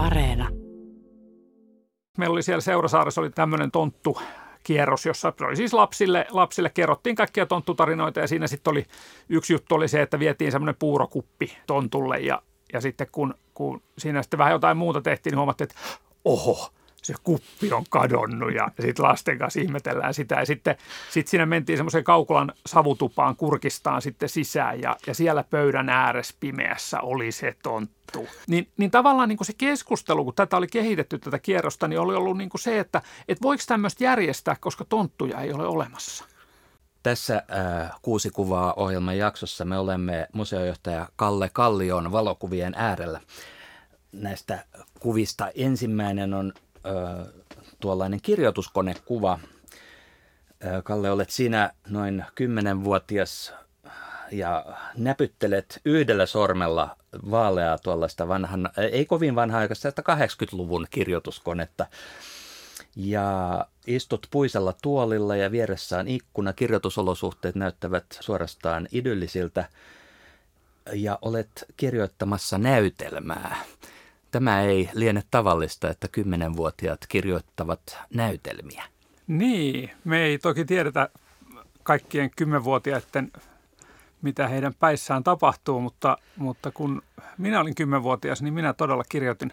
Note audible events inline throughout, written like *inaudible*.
Areena. Meillä oli siellä Seurasaaressa oli tämmöinen tonttu kierros, jossa oli siis lapsille, lapsille kerrottiin kaikkia tonttutarinoita ja siinä sitten oli yksi juttu oli se, että vietiin semmoinen puurokuppi tontulle ja, ja sitten kun, kun siinä sitten vähän jotain muuta tehtiin, niin huomattiin, että oho, se kuppi on kadonnut ja sitten lasten kanssa ihmetellään sitä. Ja sitten sit siinä mentiin semmoiseen Kaukolan savutupaan kurkistaan sitten sisään ja, ja siellä pöydän ääressä pimeässä oli se tonttu. Niin, niin tavallaan niin kuin se keskustelu, kun tätä oli kehitetty tätä kierrosta, niin oli ollut niin kuin se, että et voiko tämmöistä järjestää, koska tonttuja ei ole olemassa. Tässä äh, kuusi kuvaa ohjelman jaksossa me olemme museojohtaja Kalle Kallion valokuvien äärellä. Näistä kuvista ensimmäinen on tuollainen kirjoituskonekuva. Kalle, olet siinä noin 10-vuotias ja näpyttelet yhdellä sormella vaaleaa tuollaista vanhan, ei kovin vanhaa aikaista 80-luvun kirjoituskonetta. Ja istut puisella tuolilla ja vieressä on ikkuna. Kirjoitusolosuhteet näyttävät suorastaan idyllisiltä. Ja olet kirjoittamassa näytelmää. Tämä ei liene tavallista, että kymmenenvuotiaat kirjoittavat näytelmiä. Niin, me ei toki tiedetä kaikkien kymmenvuotiaiden, mitä heidän päissään tapahtuu, mutta, mutta kun minä olin kymmenvuotias, niin minä todella kirjoitin,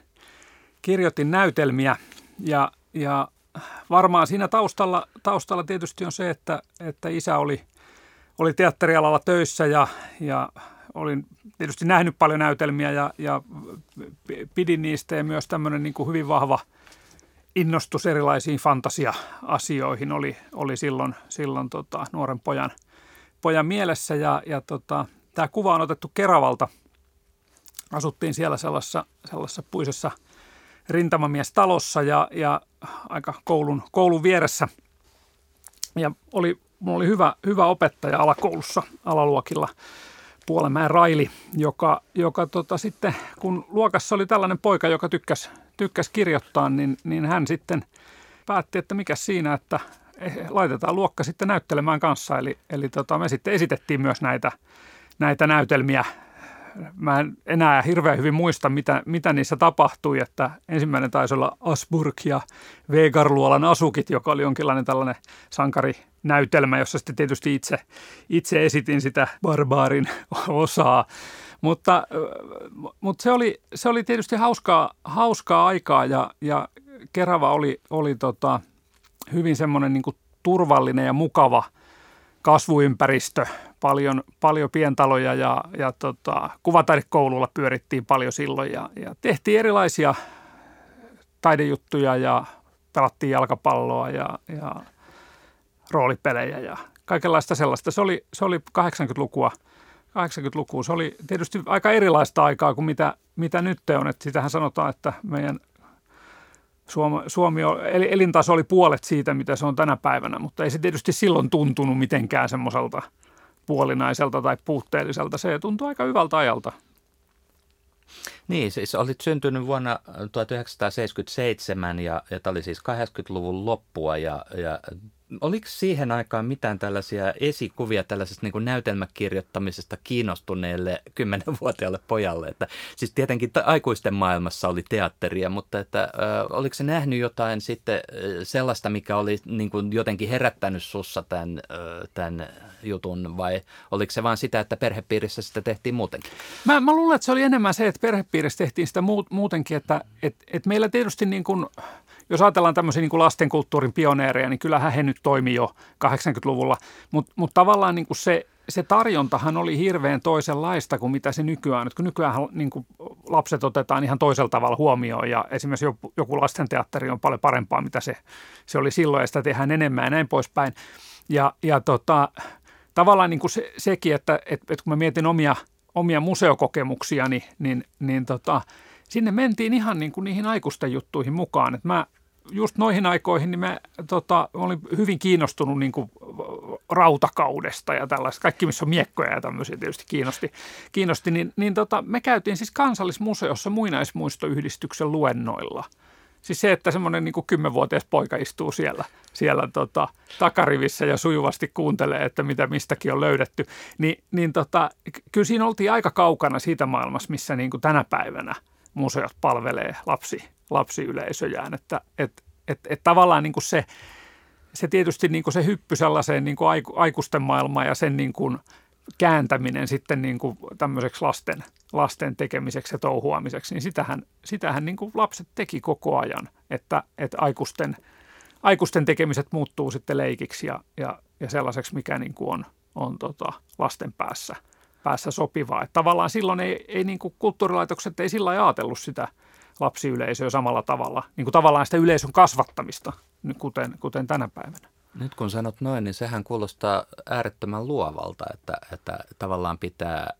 kirjoitin näytelmiä ja, ja varmaan siinä taustalla, taustalla tietysti on se, että, että isä oli, oli teatterialalla töissä ja, ja olin tietysti nähnyt paljon näytelmiä ja, ja pidin niistä ja myös tämmöinen niin kuin hyvin vahva innostus erilaisiin fantasia-asioihin oli, oli silloin, silloin tota, nuoren pojan, pojan mielessä ja, ja tota, tämä kuva on otettu Keravalta. Asuttiin siellä sellaisessa, sellaisessa puisessa rintamamiestalossa ja, ja aika koulun, koulun vieressä. Ja oli, mulla oli hyvä, hyvä opettaja alakoulussa, alaluokilla – Puolemäen Raili, joka, joka tota, sitten, kun luokassa oli tällainen poika, joka tykkäsi, tykkäsi kirjoittaa, niin, niin hän sitten päätti, että mikä siinä, että eh, laitetaan luokka sitten näyttelemään kanssa. Eli, eli tota, me sitten esitettiin myös näitä, näitä näytelmiä mä en enää hirveän hyvin muista, mitä, mitä niissä tapahtui, että ensimmäinen taisi olla Asburg ja Vegarluolan asukit, joka oli jonkinlainen tällainen sankarinäytelmä, jossa sitten tietysti itse, itse esitin sitä barbaarin *laughs* osaa. Mutta, mutta se, oli, se oli tietysti hauskaa, hauskaa aikaa ja, ja Kerava oli, oli tota, hyvin semmoinen niin turvallinen ja mukava kasvuympäristö paljon, paljon pientaloja ja, ja tota, kuvataidekoululla pyörittiin paljon silloin ja, ja tehtiin erilaisia taidejuttuja ja pelattiin jalkapalloa ja, ja roolipelejä ja kaikenlaista sellaista. Se oli, se oli 80-lukua. 80-lukua. Se oli tietysti aika erilaista aikaa kuin mitä, mitä nyt on. Että sitähän sanotaan, että meidän Suomi, Suomi elintaso oli puolet siitä, mitä se on tänä päivänä, mutta ei se tietysti silloin tuntunut mitenkään semmoiselta – puolinaiselta tai puutteelliselta. Se tuntuu aika hyvältä ajalta. Niin, siis olit syntynyt vuonna 1977 ja, ja tämä oli siis 80-luvun loppua ja, ja oliko siihen aikaan mitään tällaisia esikuvia tällaisesta niin näytelmäkirjoittamisesta kiinnostuneelle kymmenenvuotiaalle pojalle? Että, siis tietenkin aikuisten maailmassa oli teatteria, mutta että, ö, oliko se nähnyt jotain sitten sellaista, mikä oli niin kuin jotenkin herättänyt sussa tämän, ö, tämän jutun vai oliko se vain sitä, että perhepiirissä sitä tehtiin muutenkin? Mä, mä luulen, että se oli enemmän se, että perhepiirissä tehtiin sitä muutenkin, että et, et meillä tietysti niin kuin – jos ajatellaan tämmöisiä niin kuin lastenkulttuurin pioneereja, niin kyllähän he nyt toimi jo 80-luvulla, mutta mut tavallaan niin kuin se, se tarjontahan oli hirveän toisenlaista kuin mitä se nykyään. kun nykyään niin kuin lapset otetaan ihan toisella tavalla huomioon ja esimerkiksi joku, lastenteatteri on paljon parempaa, mitä se, se oli silloin ja sitä tehdään enemmän ja näin poispäin. Ja, ja tota, tavallaan niin kuin se, sekin, että, että, että kun mä mietin omia, omia museokokemuksia, niin, niin, niin tota, sinne mentiin ihan niin kuin niihin aikuisten juttuihin mukaan. Et mä just noihin aikoihin niin mä tota, olin hyvin kiinnostunut niin kuin rautakaudesta ja tällaista. Kaikki, missä on miekkoja ja tämmöisiä tietysti kiinnosti. kiinnosti niin, niin tota, me käytiin siis kansallismuseossa muinaismuistoyhdistyksen luennoilla. Siis se, että semmoinen niin kymmenvuotias poika istuu siellä, siellä tota, takarivissä ja sujuvasti kuuntelee, että mitä mistäkin on löydetty, niin, niin tota, kyllä siinä oltiin aika kaukana siitä maailmassa, missä niin kuin tänä päivänä – museot palvelee lapsi, lapsiyleisöjään. Että et, et, et tavallaan niin kuin se, se tietysti niin kuin se hyppy sellaiseen niin kuin aikuisten maailmaan ja sen niin kuin kääntäminen sitten niin kuin tämmöiseksi lasten, lasten tekemiseksi ja touhuamiseksi, niin sitähän, sitähän niin kuin lapset teki koko ajan, että, että aikuisten, aikuisten tekemiset muuttuu sitten leikiksi ja, ja, ja sellaiseksi, mikä niin kuin on, on tota lasten päässä, päässä sopivaa. Että tavallaan silloin ei, ei niin kuin kulttuurilaitokset ei sillä ajatellut sitä lapsiyleisöä samalla tavalla, niin kuin tavallaan sitä yleisön kasvattamista, kuten, kuten tänä päivänä. Nyt kun sanot noin, niin sehän kuulostaa äärettömän luovalta, että, että tavallaan pitää,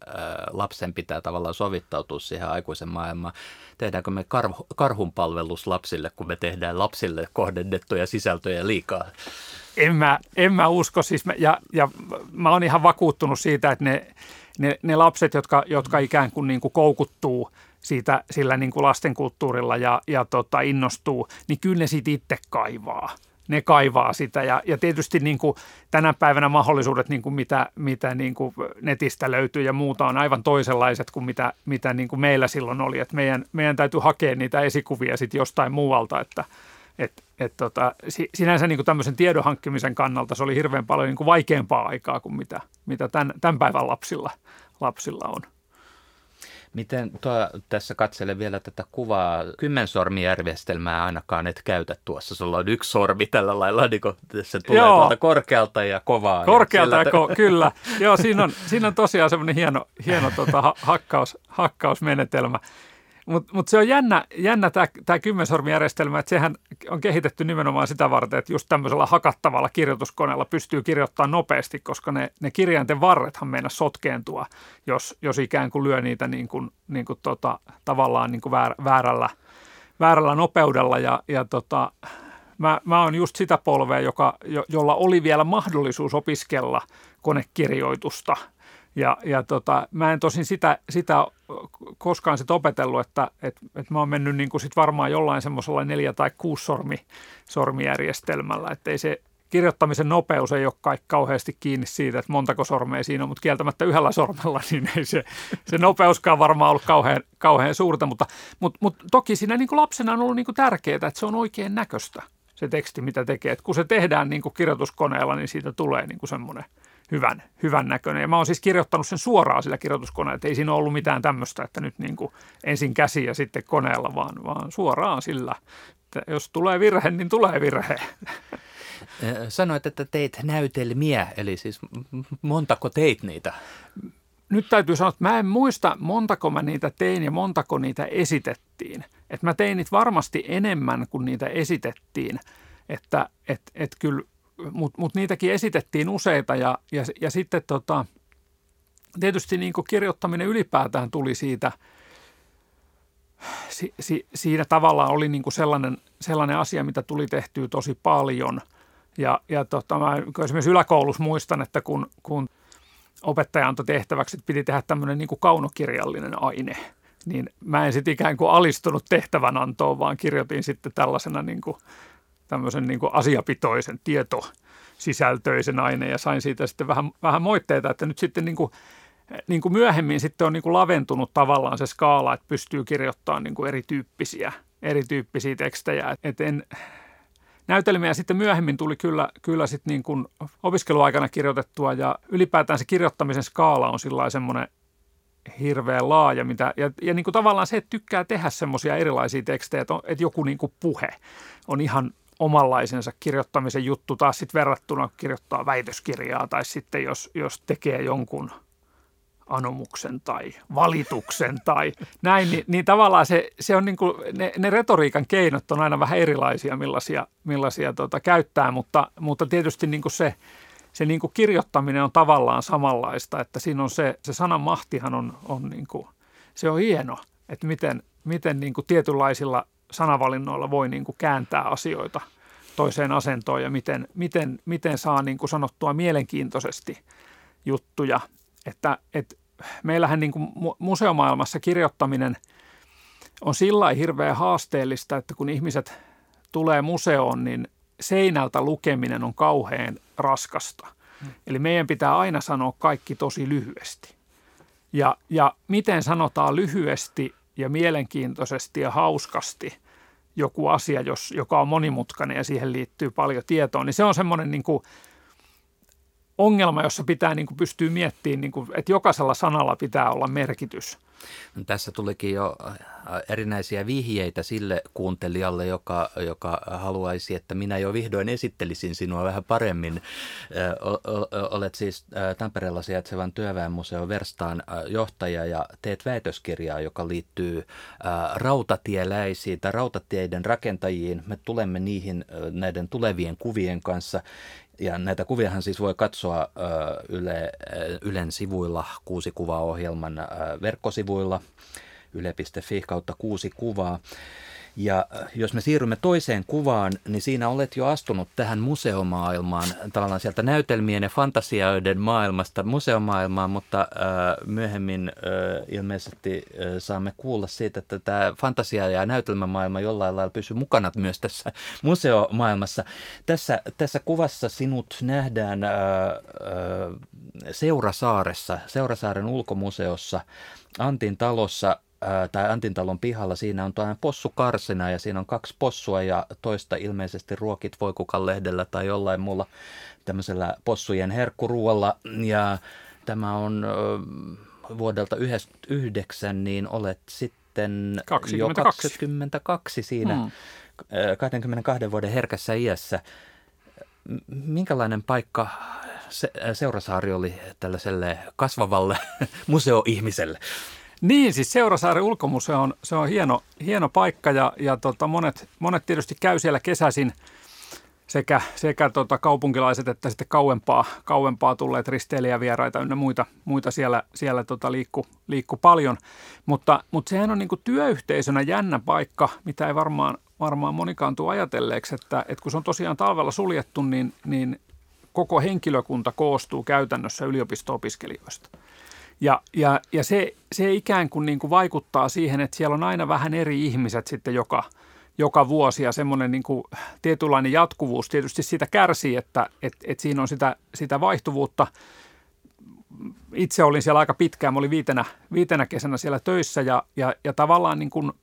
lapsen pitää tavallaan sovittautua siihen aikuisen maailmaan. Tehdäänkö me kar- karhunpalvelus lapsille, kun me tehdään lapsille kohdennettuja sisältöjä liikaa? En mä, en mä usko siis, mä, ja, ja mä oon ihan vakuuttunut siitä, että ne, ne, ne lapset, jotka, jotka ikään kuin, niin kuin koukuttuu siitä, sillä niin kuin lastenkulttuurilla ja, ja tota, innostuu, niin kyllä ne sitten itse kaivaa ne kaivaa sitä. Ja, ja tietysti niin kuin tänä päivänä mahdollisuudet, niin kuin mitä, mitä niin kuin netistä löytyy ja muuta, on aivan toisenlaiset kuin mitä, mitä niin kuin meillä silloin oli. Et meidän, meidän täytyy hakea niitä esikuvia sitten jostain muualta, että et, et tota, sinänsä niin kuin tämmöisen tiedon hankkimisen kannalta se oli hirveän paljon niin kuin vaikeampaa aikaa kuin mitä, mitä tämän, tämän päivän lapsilla, lapsilla on. Miten tuo, tässä katselen vielä tätä kuvaa, kymmensormijärjestelmää ainakaan et käytä tuossa. Sulla on yksi sormi tällä lailla, niin se tulee Joo. tuolta korkealta ja kovaa. Korkealta ja, ja ko- kyllä. Joo, siinä on, siinä on tosiaan semmoinen hieno, hieno tota, hakkaus, hakkausmenetelmä. Mutta mut se on jännä, jännä tämä kymmensormijärjestelmä, että sehän on kehitetty nimenomaan sitä varten, että just tämmöisellä hakattavalla kirjoituskoneella pystyy kirjoittamaan nopeasti, koska ne, ne kirjainten varrethan mennä sotkeentua, jos, jos ikään kuin lyö niitä niin kuin, niin kuin tota, tavallaan niin kuin väär, väärällä, väärällä nopeudella. Ja, ja tota, mä, mä oon just sitä polvea, joka, jo, jolla oli vielä mahdollisuus opiskella konekirjoitusta – ja, ja tota, mä en tosin sitä, sitä koskaan sit opetellut, että et, et mä oon mennyt niin kuin sit varmaan jollain semmoisella neljä- tai kuusi sormi, sormijärjestelmällä, että ei se kirjoittamisen nopeus ei ole kaikki kauheasti kiinni siitä, että montako sormea siinä on, mutta kieltämättä yhdellä sormella, niin ei se, se nopeuskaan varmaan ollut kauhean, kauhean suurta, mutta, mutta, mutta toki siinä niin kuin lapsena on ollut niin kuin tärkeää, että se on oikein näköistä se teksti, mitä tekee. Että kun se tehdään niin kuin kirjoituskoneella, niin siitä tulee niin semmoinen – hyvän, hyvän näköinen. Ja mä oon siis kirjoittanut sen suoraan sillä kirjoituskoneella, että ei siinä ollut mitään tämmöistä, että nyt niin kuin ensin käsi ja sitten koneella, vaan, vaan suoraan sillä. Että jos tulee virhe, niin tulee virhe. Sanoit, että teit näytelmiä, eli siis montako teit niitä? Nyt täytyy sanoa, että mä en muista montako mä niitä tein ja montako niitä esitettiin. Että mä tein niitä varmasti enemmän kuin niitä esitettiin. Että et, et kyllä mutta mut niitäkin esitettiin useita ja, ja, ja sitten tota, tietysti niin kirjoittaminen ylipäätään tuli siitä, si, si, siinä tavallaan oli niin sellainen, sellainen asia, mitä tuli tehtyä tosi paljon. Ja, ja tota, mä esimerkiksi yläkoulussa muistan, että kun, kun opettaja antoi tehtäväksi, että piti tehdä tämmöinen niin kaunokirjallinen aine, niin mä en sitten ikään kuin alistunut tehtävänantoon, vaan kirjoitin sitten tällaisena niin kuin tämmöisen niin kuin asiapitoisen tietosisältöisen aineen ja sain siitä sitten vähän, vähän moitteita, että nyt sitten niin kuin, niin kuin myöhemmin sitten on niin kuin laventunut tavallaan se skaala, että pystyy kirjoittamaan niin kuin erityyppisiä, erityyppisiä tekstejä. Et en, näytelmiä sitten myöhemmin tuli kyllä, kyllä sitten niin kuin opiskeluaikana kirjoitettua ja ylipäätään se kirjoittamisen skaala on sillä semmoinen hirveän laaja. Mitä, ja ja niin kuin tavallaan se, että tykkää tehdä semmoisia erilaisia tekstejä, että, on, että joku niin kuin puhe on ihan omanlaisensa kirjoittamisen juttu taas sitten verrattuna kirjoittaa väitöskirjaa tai sitten jos, jos tekee jonkun anomuksen tai valituksen tai näin, niin, niin tavallaan se, se on niin kuin, ne, ne retoriikan keinot on aina vähän erilaisia, millaisia, millaisia tota, käyttää, mutta, mutta tietysti niin kuin se, se niin kuin kirjoittaminen on tavallaan samanlaista, että siinä on se, se sanan mahtihan on, on niin kuin, se on hieno, että miten, miten niin kuin tietynlaisilla sanavalinnoilla voi niin kuin kääntää asioita toiseen asentoon ja miten, miten, miten saa niin kuin sanottua mielenkiintoisesti juttuja. Että, että meillähän niin kuin museomaailmassa kirjoittaminen on sillä hirveän haasteellista, että kun ihmiset tulee museoon, niin seinältä lukeminen on kauhean raskasta. Hmm. Eli meidän pitää aina sanoa kaikki tosi lyhyesti. Ja, ja miten sanotaan lyhyesti ja mielenkiintoisesti ja hauskasti joku asia, jos, joka on monimutkainen ja siihen liittyy paljon tietoa, niin se on semmoinen niin kuin ongelma, jossa pitää niin kuin pystyä miettimään, niin kuin, että jokaisella sanalla pitää olla merkitys – No, tässä tulikin jo äh, erinäisiä vihjeitä sille kuuntelijalle, joka, joka haluaisi, että minä jo vihdoin esittelisin sinua vähän paremmin. Äh, olet siis äh, Tampereella sijaitsevan työväenmuseon Verstaan johtaja ja teet väitöskirjaa, joka liittyy rautatieläisiin tai rautatieiden rakentajiin. Me tulemme niihin näiden tulevien kuvien kanssa ja näitä kuviahan siis voi katsoa Yle, Ylen sivuilla, kuusi kuvaa ohjelman verkkosivuilla, yle.fi kautta kuusi kuvaa. Ja äh, jos me siirrymme toiseen kuvaan, niin siinä olet jo astunut tähän museomaailmaan, tavallaan sieltä näytelmien ja fantasioiden maailmasta museomaailmaan, mutta äh, myöhemmin äh, ilmeisesti äh, saamme kuulla siitä, että tämä fantasia- ja näytelmämaailma jollain lailla pysyy mukana myös tässä museomaailmassa. Tässä, tässä kuvassa sinut nähdään äh, äh, Seurasaaressa, Seurasaaren ulkomuseossa, Antin talossa tai Antintalon pihalla, siinä on toinen possukarsina ja siinä on kaksi possua ja toista ilmeisesti ruokit voikukan lehdellä tai jollain muulla tämmöisellä possujen herkkuruoalla ja tämä on vuodelta 1999, niin olet sitten 22. jo 22 siinä hmm. 22 vuoden herkässä iässä. Minkälainen paikka se, Seurasaari oli tällaiselle kasvavalle *laughs* museoihmiselle? Niin, siis Seurasaaren ulkomuseo on, se on hieno, hieno paikka ja, ja tota, monet, monet tietysti käy siellä kesäisin sekä, sekä tota kaupunkilaiset että sitten kauempaa, kauempaa tulleet risteilijävieraita ynnä muita, muita siellä, siellä tota liikku, liikku paljon. Mutta, mutta sehän on niin kuin työyhteisönä jännä paikka, mitä ei varmaan, varmaan monikaan tule ajatelleeksi, että, että kun se on tosiaan talvella suljettu, niin, niin koko henkilökunta koostuu käytännössä yliopisto-opiskelijoista. Ja, ja, ja se, se ikään kuin, niin kuin vaikuttaa siihen, että siellä on aina vähän eri ihmiset sitten joka, joka vuosi ja semmoinen niin kuin tietynlainen jatkuvuus tietysti siitä kärsii, että et, et siinä on sitä, sitä vaihtuvuutta. Itse olin siellä aika pitkään, mä olin viitenä, viitenä kesänä siellä töissä ja, ja, ja tavallaan niin kuin –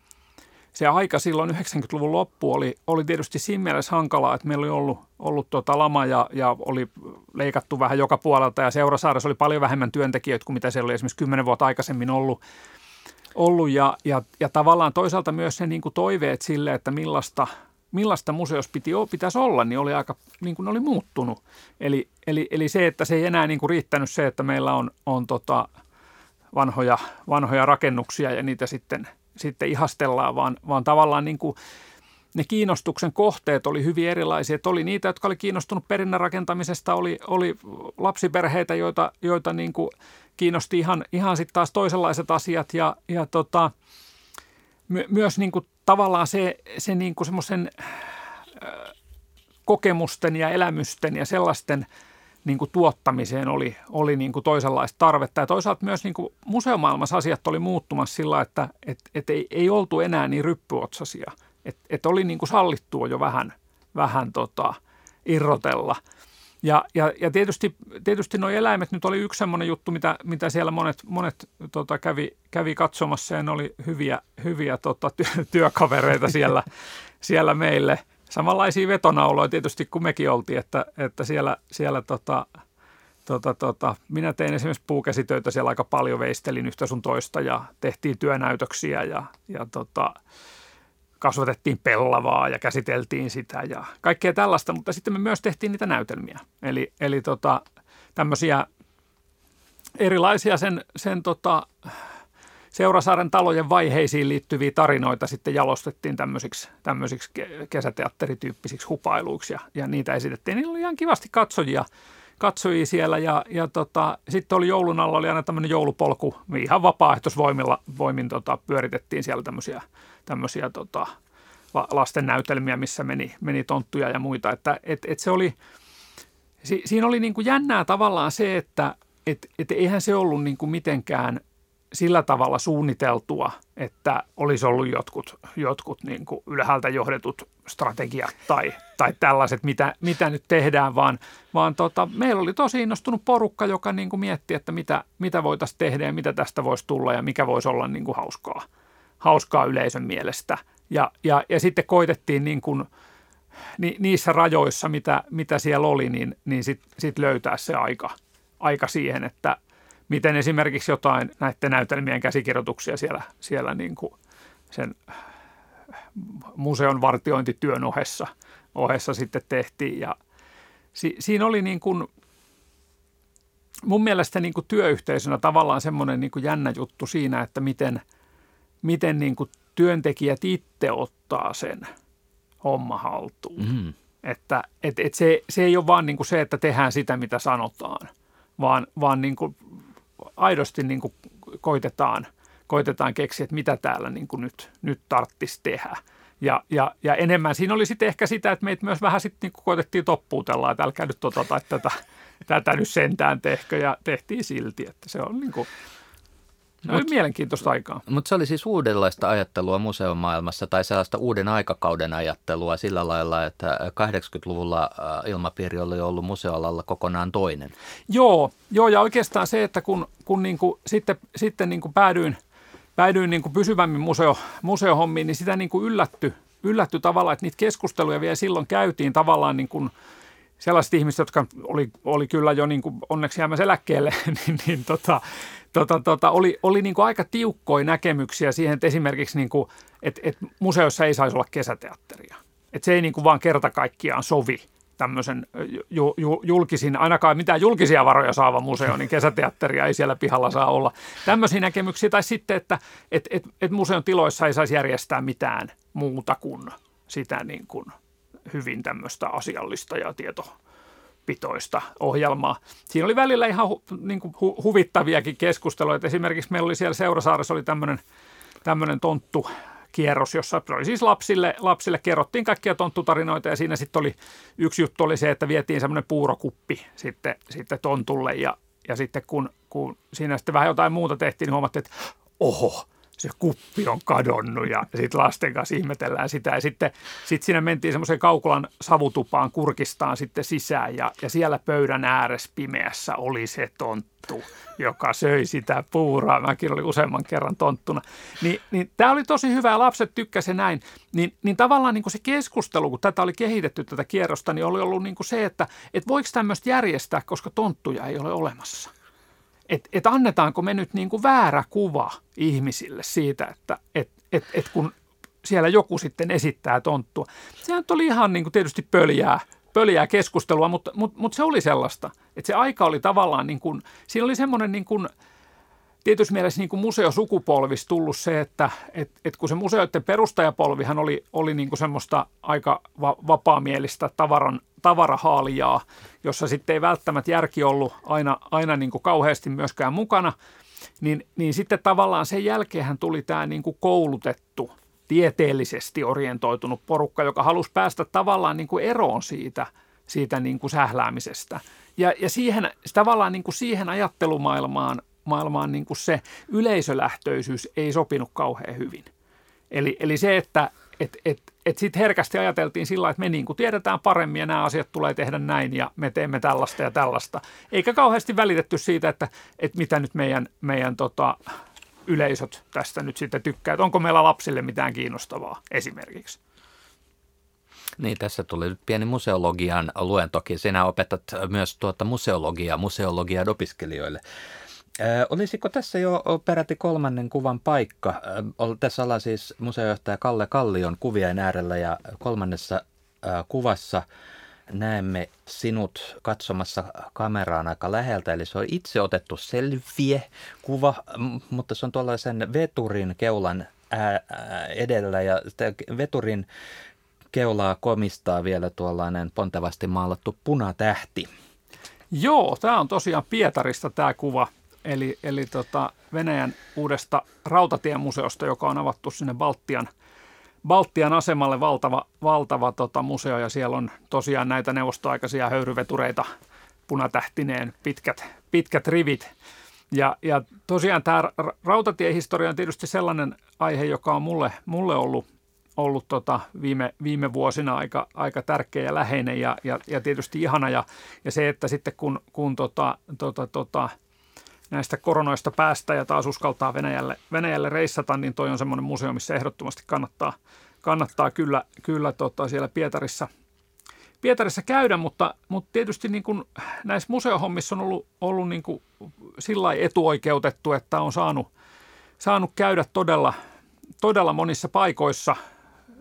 se aika silloin 90-luvun loppu oli, oli tietysti siinä mielessä hankalaa, että meillä oli ollut, ollut tota lama ja, ja oli leikattu vähän joka puolelta ja Seurasaaressa oli paljon vähemmän työntekijöitä kuin mitä siellä oli esimerkiksi kymmenen vuotta aikaisemmin ollut. ollut ja, ja, ja tavallaan toisaalta myös se niin kuin toiveet sille, että millaista, millaista museos piti, pitäisi olla, niin oli aika niin kuin oli muuttunut. Eli, eli, eli se, että se ei enää niin kuin riittänyt se, että meillä on, on tota vanhoja, vanhoja rakennuksia ja niitä sitten – sitten ihastellaan, vaan, vaan tavallaan niin kuin ne kiinnostuksen kohteet oli hyvin erilaisia. Että oli niitä, jotka oli kiinnostunut perinnän rakentamisesta, oli, oli lapsiperheitä, joita, joita niin kuin kiinnosti ihan, ihan sitten taas toisenlaiset asiat ja, ja tota, my, myös niin kuin tavallaan se, se niin kuin semmoisen kokemusten ja elämysten ja sellaisten – niin kuin tuottamiseen oli, oli niin kuin toisenlaista tarvetta. Ja toisaalta myös niin kuin museomaailmassa asiat oli muuttumassa sillä, että et, et ei, ei oltu enää niin ryppyotsasia. Että et oli niin kuin sallittua jo vähän, vähän tota, irrotella. Ja, ja, ja tietysti, tietysti nuo eläimet nyt oli yksi semmoinen juttu, mitä, mitä siellä monet, monet tota, kävi, kävi katsomassa ja ne oli hyviä, hyviä tota, työkavereita siellä, siellä meille – samanlaisia vetonauloja tietysti kuin mekin oltiin, että, että siellä, siellä tota, tota, tota, minä tein esimerkiksi puukäsitöitä siellä aika paljon, veistelin yhtä sun toista ja tehtiin työnäytöksiä ja, ja tota, kasvatettiin pellavaa ja käsiteltiin sitä ja kaikkea tällaista, mutta sitten me myös tehtiin niitä näytelmiä. Eli, eli tota, tämmöisiä erilaisia sen, sen tota, Seurasaaren talojen vaiheisiin liittyviä tarinoita sitten jalostettiin tämmöisiksi, tämmöisiksi kesäteatterityyppisiksi hupailuiksi ja, ja niitä esitettiin. Niillä oli ihan kivasti katsojia, katsojia siellä ja, ja tota, sitten oli joulun alla oli aina tämmöinen joulupolku, ihan vapaaehtoisvoimilla voimin tota, pyöritettiin siellä tämmöisiä, tämmöisiä tota, lasten näytelmiä, missä meni, meni tonttuja ja muita. Että et, et se oli, si, siinä oli niin kuin jännää tavallaan se, että et, et eihän se ollut niin kuin mitenkään – sillä tavalla suunniteltua, että olisi ollut jotkut, jotkut niin kuin ylhäältä johdetut strategiat tai, tai tällaiset, mitä, mitä nyt tehdään, vaan, vaan tota, meillä oli tosi innostunut porukka, joka niin kuin mietti, että mitä, mitä voitaisiin tehdä ja mitä tästä voisi tulla ja mikä voisi olla niin kuin hauskaa, hauskaa yleisön mielestä. Ja, ja, ja sitten koitettiin niin kuin, ni, niissä rajoissa, mitä, mitä siellä oli, niin, niin sitten sit löytää se aika, aika siihen, että miten esimerkiksi jotain näiden näytelmien käsikirjoituksia siellä, siellä niin kuin sen museon vartiointityön ohessa, ohessa sitten tehtiin. Ja si, siinä oli niin kuin, mun mielestä niin kuin työyhteisönä tavallaan semmoinen niin kuin jännä juttu siinä, että miten, miten niin kuin työntekijät itse ottaa sen homma haltuun. Mm. Että et, et se, se ei ole vaan niin kuin se, että tehdään sitä, mitä sanotaan, vaan, vaan niin kuin aidosti niin kuin koitetaan, koitetaan keksiä, että mitä täällä niin kuin nyt, nyt tarttisi tehdä. Ja, ja, ja enemmän siinä oli sitten ehkä sitä, että meitä myös vähän sitten niin koitettiin toppuutella, että älkää nyt tota, tai tätä, tätä nyt sentään tehkö, ja tehtiin silti, että se on niin kuin, No, Mut, mielenkiintoista aikaa. Mutta se oli siis uudenlaista ajattelua museomaailmassa tai sellaista uuden aikakauden ajattelua sillä lailla, että 80-luvulla äh, ilmapiiri oli ollut museoalalla kokonaan toinen. Joo, joo ja oikeastaan se, että kun, kun niinku, sitten, sitten niinku päädyin, päädyin niinku pysyvämmin museo, museohommiin, niin sitä niinku yllätty, yllätty tavallaan, että niitä keskusteluja vielä silloin käytiin tavallaan niin kuin – sellaiset ihmiset, jotka oli, oli kyllä jo niin kuin onneksi jäämässä eläkkeelle, *laughs* niin, niin tota, tota, tota, oli, oli niin kuin aika tiukkoja näkemyksiä siihen, että esimerkiksi niin kuin, että, että museossa ei saisi olla kesäteatteria. Että se ei niin kuin vaan kerta kaikkiaan sovi tämmöisen ju, ju, julkisin, ainakaan mitään julkisia varoja saava museo, niin kesäteatteria ei siellä pihalla saa olla. Tämmöisiä näkemyksiä. Tai sitten, että et, et, et museon tiloissa ei saisi järjestää mitään muuta kuin sitä niin kuin – hyvin tämmöistä asiallista ja tietopitoista ohjelmaa. Siinä oli välillä ihan hu, niin kuin hu, huvittaviakin keskusteluja. Et esimerkiksi meillä oli siellä Seurasaaressa oli tämmöinen, tämmöinen tonttu, kierros, jossa oli siis lapsille, lapsille kerrottiin kaikkia tonttutarinoita ja siinä sitten oli, yksi juttu oli se, että vietiin semmoinen puurokuppi sitten, sitten tontulle ja, ja sitten kun, kun siinä sitten vähän jotain muuta tehtiin, niin huomattiin, että oho, se kuppi on kadonnut ja sitten lasten kanssa ihmetellään sitä. Ja sitten sit siinä mentiin semmoiseen Kaukolan savutupaan kurkistaan sitten sisään ja, ja siellä pöydän ääressä pimeässä oli se tonttu, joka söi sitä puuraa. Mäkin olin useamman kerran tonttuna. Ni, niin tämä oli tosi hyvä ja lapset tykkäsivät näin. Niin, niin tavallaan niin kuin se keskustelu, kun tätä oli kehitetty tätä kierrosta, niin oli ollut niin kuin se, että et voiko tämmöistä järjestää, koska tonttuja ei ole olemassa – että et annetaanko me nyt niin kuin väärä kuva ihmisille siitä, että et, et, et kun siellä joku sitten esittää tonttua. Sehän oli ihan niin kuin tietysti pöljää, pöljää keskustelua, mutta, mutta, mutta se oli sellaista, että se aika oli tavallaan niin kuin, siinä oli semmoinen niin kuin, tietysti mielessä niin kuin museosukupolvis tullut se, että et, et kun se museoiden perustajapolvihan oli, oli niin kuin semmoista aika va- vapaamielistä tavaran, tavarahaalijaa, jossa sitten ei välttämättä järki ollut aina, aina niin kuin kauheasti myöskään mukana, niin, niin sitten tavallaan sen jälkeen tuli tämä niin kuin koulutettu, tieteellisesti orientoitunut porukka, joka halusi päästä tavallaan niin kuin eroon siitä, siitä niin kuin sähläämisestä. Ja, ja siihen, tavallaan niin kuin siihen ajattelumaailmaan maailmaan niin kuin se yleisölähtöisyys ei sopinut kauhean hyvin. Eli, eli se, että et, et, et sitten herkästi ajateltiin sillä että me niin kuin tiedetään paremmin ja nämä asiat tulee tehdä näin ja me teemme tällaista ja tällaista. Eikä kauheasti välitetty siitä, että, että mitä nyt meidän, meidän tota, yleisöt tästä nyt sitten tykkää. Onko meillä lapsille mitään kiinnostavaa esimerkiksi. Niin, tässä tuli nyt pieni museologian luentokin. Sinä opetat myös tuota museologiaa, museologiaa opiskelijoille. Olisiko tässä jo peräti kolmannen kuvan paikka? Tässä ollaan siis museojohtaja Kalle Kallion kuvien äärellä ja kolmannessa kuvassa näemme sinut katsomassa kameraan aika läheltä. Eli se on itse otettu selfie-kuva, mutta se on tuollaisen veturin keulan edellä ja veturin keulaa komistaa vielä tuollainen pontevasti maalattu punatähti. Joo, tämä on tosiaan Pietarista tämä kuva eli, eli tota Venäjän uudesta rautatiemuseosta, joka on avattu sinne Baltian, Baltian asemalle valtava, valtava tota, museo ja siellä on tosiaan näitä neuvostoaikaisia höyryvetureita punatähtineen pitkät, pitkät rivit. Ja, ja tosiaan tämä rautatiehistoria on tietysti sellainen aihe, joka on mulle, mulle ollut, ollut tota viime, viime vuosina aika, aika tärkeä ja läheinen ja, ja, ja tietysti ihana. Ja, ja se, että sitten kun, kun tota, tota, tota, näistä koronoista päästä ja taas uskaltaa Venäjälle, Venäjälle reissata, niin toi on semmoinen museo, missä ehdottomasti kannattaa, kannattaa kyllä, kyllä tota siellä Pietarissa, Pietarissa käydä, mutta, mutta tietysti niin kuin näissä museohommissa on ollut, ollut niin kuin sillä etuoikeutettu, että on saanut, saanut käydä todella, todella monissa paikoissa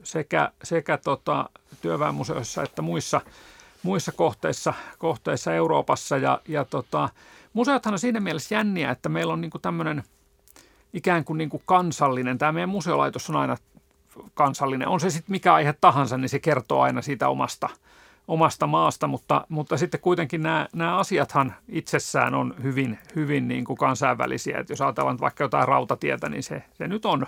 sekä, sekä tota, työväenmuseoissa että muissa, muissa kohteissa, kohteissa Euroopassa. Ja, ja tota, museothan on siinä mielessä jänniä, että meillä on niin kuin tämmöinen ikään kuin, niin kuin kansallinen, tämä meidän museolaitos on aina kansallinen, on se sitten mikä aihe tahansa, niin se kertoo aina siitä omasta, omasta maasta, mutta, mutta sitten kuitenkin nämä, nämä asiathan itsessään on hyvin, hyvin niin kuin kansainvälisiä. Että jos ajatellaan vaikka jotain rautatietä, niin se, se nyt on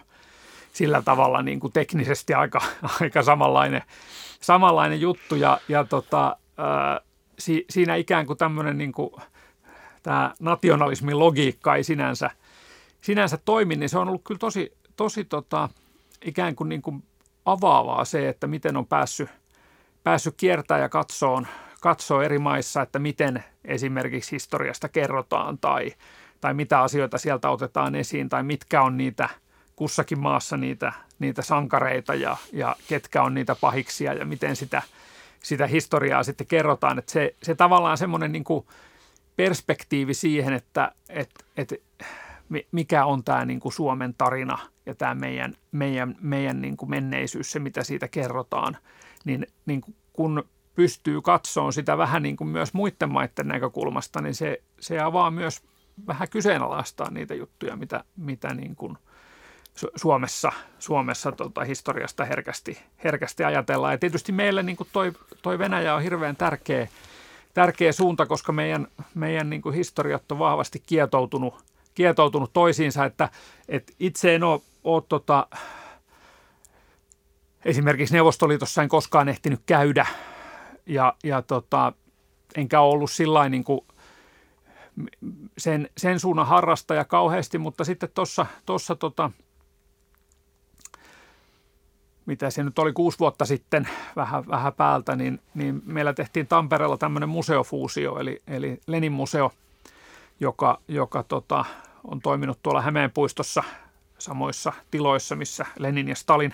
sillä tavalla niin kuin teknisesti aika, *laughs* aika samanlainen, samanlainen juttu. Ja, ja tota, ää, si, siinä ikään kuin tämmöinen niin kuin, tämä nationalismin logiikka ei sinänsä, sinänsä toimi, niin se on ollut kyllä tosi, tosi tota, ikään kuin, niin kuin avaavaa se, että miten on päässyt, päässyt kiertämään ja katsoon, katsoo eri maissa, että miten esimerkiksi historiasta kerrotaan tai, tai mitä asioita sieltä otetaan esiin tai mitkä on niitä kussakin maassa niitä, niitä sankareita ja, ja ketkä on niitä pahiksia ja miten sitä, sitä historiaa sitten kerrotaan. Että se, se tavallaan semmoinen niin kuin perspektiivi siihen, että et, et, mikä on tämä niin kuin Suomen tarina ja tämä meidän, meidän, meidän niin kuin menneisyys, se mitä siitä kerrotaan, niin, niin kun pystyy katsomaan sitä vähän niin kuin myös muiden maiden näkökulmasta, niin se, se avaa myös vähän kyseenalaistaa niitä juttuja, mitä, mitä niin kuin Suomessa, Suomessa tota, historiasta herkästi, herkästi ajatellaan. Ja tietysti meille niin kuin toi, toi Venäjä on hirveän tärkeä, tärkeä suunta, koska meidän, meidän niin kuin historiat on vahvasti kietoutunut, kietoutunut toisiinsa, että, että itse en ole, ole tota, esimerkiksi Neuvostoliitossa en koskaan ehtinyt käydä. Ja, ja tota, enkä ollut sillä niin kuin sen, sen suunnan harrastaja kauheasti, mutta sitten tuossa tota, mitä se nyt oli kuusi vuotta sitten vähän, vähän päältä, niin, niin meillä tehtiin Tampereella tämmöinen museofuusio, eli, eli Lenin museo, joka, joka tota, on toiminut tuolla Hämeenpuistossa samoissa tiloissa, missä Lenin ja Stalin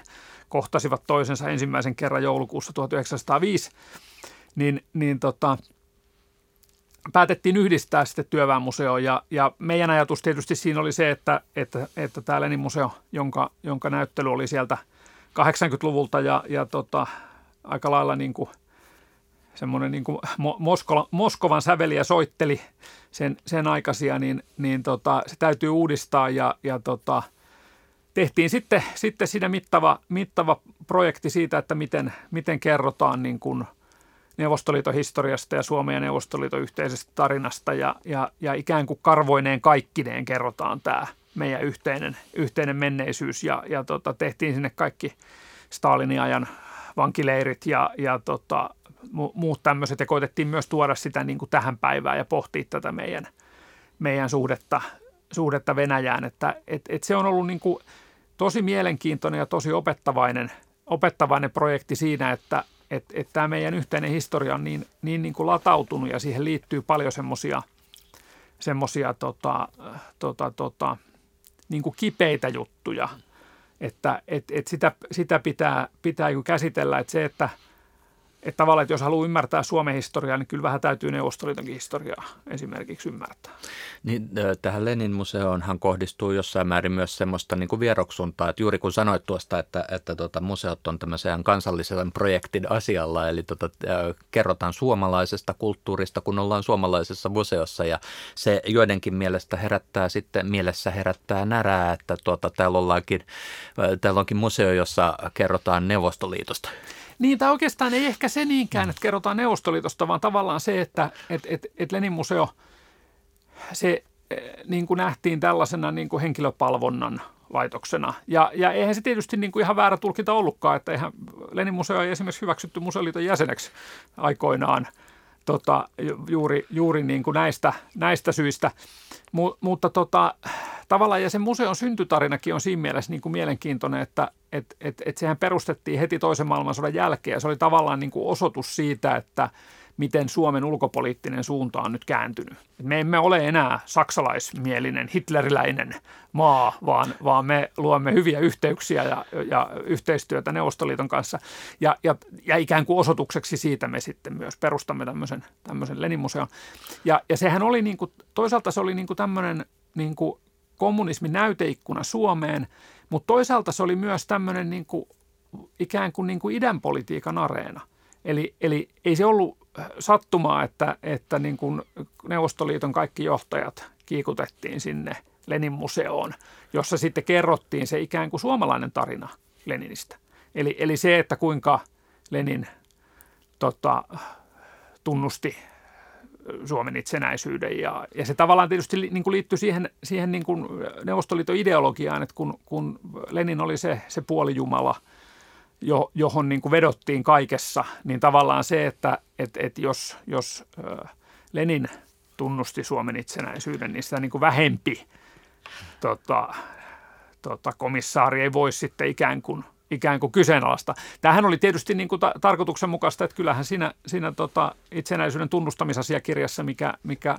kohtasivat toisensa ensimmäisen kerran joulukuussa 1905, niin, niin tota, päätettiin yhdistää sitten työväenmuseo ja, ja meidän ajatus tietysti siinä oli se, että, että, että tämä Lenin museo, jonka, jonka näyttely oli sieltä 80-luvulta ja, ja tota, aika lailla niin kuin semmoinen niin kuin Moskovan, Moskovan säveliä soitteli sen, sen aikaisia, niin, niin tota, se täytyy uudistaa ja, ja tota, tehtiin sitten, sitten siinä mittava, mittava projekti siitä, että miten, miten kerrotaan niin kuin Neuvostoliiton historiasta ja Suomen ja Neuvostoliiton yhteisestä tarinasta ja, ja, ja ikään kuin karvoineen kaikkineen kerrotaan tämä meidän yhteinen, yhteinen menneisyys. Ja, ja tota, tehtiin sinne kaikki Stalinin ajan vankileirit ja, ja tota, mu, muut tämmöiset. Ja koitettiin myös tuoda sitä niin kuin tähän päivään ja pohtia tätä meidän, meidän suhdetta, suhdetta Venäjään, että et, et se on ollut niin kuin tosi mielenkiintoinen ja tosi opettavainen, opettavainen projekti siinä, että et, et tämä meidän yhteinen historia on niin, niin, niin kuin latautunut ja siihen liittyy paljon semmoisia semmosia, tota, tota, tota, niin kuin kipeitä juttuja, että et, et sitä, sitä pitää, pitää käsitellä, että se, että – että tavallaan, että jos haluaa ymmärtää Suomen historiaa, niin kyllä vähän täytyy Neuvostoliitonkin historiaa esimerkiksi ymmärtää. Niin, tähän Lenin museoonhan kohdistuu jossain määrin myös semmoista niin kuin vieroksuntaa, että juuri kun sanoit tuosta, että, että tota, museot on tämmöisen kansallisen projektin asialla, eli tota, kerrotaan suomalaisesta kulttuurista, kun ollaan suomalaisessa museossa, ja se joidenkin mielestä herättää sitten, mielessä herättää närää, että tuota, täällä, ollaankin, täällä onkin museo, jossa kerrotaan Neuvostoliitosta. Niin, tai oikeastaan ei ehkä se niinkään, että kerrotaan Neuvostoliitosta, vaan tavallaan se, että et, et, et Lenin museo, se eh, niin kuin nähtiin tällaisena niin kuin henkilöpalvonnan laitoksena. Ja, ja eihän se tietysti niin kuin ihan väärä tulkinta ollutkaan, että eihän Lenin museo ei esimerkiksi hyväksytty museoliiton jäseneksi aikoinaan tota, juuri, juuri niin kuin näistä, näistä syistä. Mu, mutta tota, tavallaan ja sen museon syntytarinakin on siinä mielessä niin kuin mielenkiintoinen, että, että et, et sehän perustettiin heti toisen maailmansodan jälkeen se oli tavallaan niin kuin osoitus siitä, että miten Suomen ulkopoliittinen suunta on nyt kääntynyt. Me emme ole enää saksalaismielinen, hitleriläinen maa, vaan, vaan me luomme hyviä yhteyksiä ja, ja yhteistyötä Neuvostoliiton kanssa. Ja, ja, ja ikään kuin osoitukseksi siitä me sitten myös perustamme tämmöisen, tämmöisen Lenin-museon. Ja, ja sehän oli niin kuin, toisaalta se oli niin kuin tämmöinen niin kuin kommunismin näyteikkuna Suomeen, mutta toisaalta se oli myös tämmöinen niin kuin, ikään kuin, niin kuin idänpolitiikan areena. Eli, eli ei se ollut sattumaa, että, että niin kuin Neuvostoliiton kaikki johtajat kiikutettiin sinne Lenin museoon, jossa sitten kerrottiin se ikään kuin suomalainen tarina Leninistä. Eli, eli se, että kuinka Lenin tota, tunnusti Suomen itsenäisyyden. Ja, ja se tavallaan tietysti niin kuin liittyy siihen, siihen niin kuin Neuvostoliiton ideologiaan, että kun, kun Lenin oli se, se puolijumala, johon niin kuin vedottiin kaikessa, niin tavallaan se, että et, et jos, jos Lenin tunnusti Suomen itsenäisyyden, niin sitä niin kuin vähempi tota, tota, komissaari ei voi sitten ikään kuin – ikään kuin kyseenalaista. Tämähän oli tietysti niin kuin ta- tarkoituksenmukaista, että kyllähän siinä, siinä tota itsenäisyyden tunnustamisasiakirjassa, mikä, mikä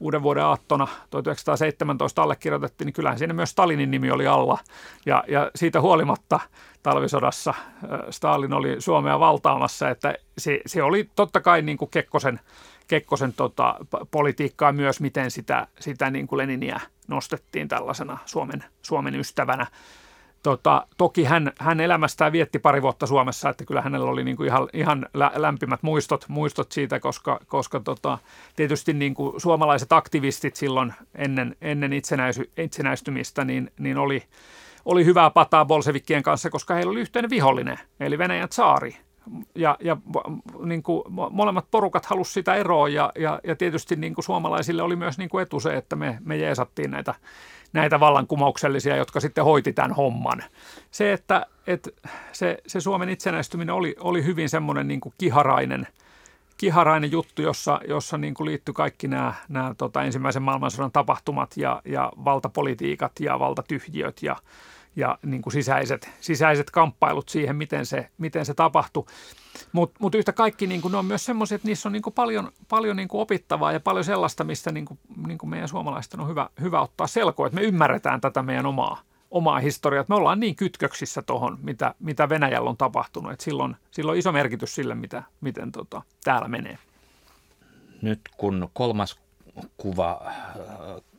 uuden vuoden aattona 1917 allekirjoitettiin, niin kyllähän siinä myös Stalinin nimi oli alla. Ja, ja siitä huolimatta talvisodassa Stalin oli Suomea valtaamassa, että se, se oli totta kai niin kuin Kekkosen, Kekkosen tota, politiikkaa myös, miten sitä, sitä niin kuin Leniniä nostettiin tällaisena Suomen, Suomen ystävänä. Tota, toki hän, hän elämästään vietti pari vuotta Suomessa, että kyllä hänellä oli niin kuin ihan, ihan lämpimät muistot, muistot siitä, koska, koska tota, tietysti niin kuin suomalaiset aktivistit silloin ennen, ennen itsenäisy, itsenäistymistä niin, niin oli, oli hyvää pataa bolsevikkien kanssa, koska heillä oli yhteinen vihollinen, eli Venäjän saari. Ja, ja niin kuin molemmat porukat halusivat sitä eroa ja, ja, ja tietysti niin kuin suomalaisille oli myös niin kuin etu se, että me, me jeesattiin näitä näitä vallankumouksellisia, jotka sitten hoiti tämän homman. Se, että, että se, se Suomen itsenäistyminen oli, oli hyvin semmoinen niin kuin kiharainen, kiharainen juttu, jossa, jossa niin kuin liittyi kaikki nämä, nämä tota, ensimmäisen maailmansodan tapahtumat ja, ja valtapolitiikat ja valtatyhjiöt ja, ja niin kuin sisäiset, sisäiset kamppailut siihen, miten se, miten se tapahtui. Mutta mut yhtä kaikki niin kuin ne on myös semmoisia, että niissä on niin kuin paljon, paljon niin kuin opittavaa ja paljon sellaista, mistä niin kuin, niin kuin meidän suomalaisten on hyvä, hyvä ottaa selkoa, että me ymmärretään tätä meidän omaa, omaa historiaa. Että me ollaan niin kytköksissä tuohon, mitä, mitä Venäjällä on tapahtunut, että silloin, silloin iso merkitys sille, mitä, miten tota, täällä menee. Nyt kun kolmas kuva äh,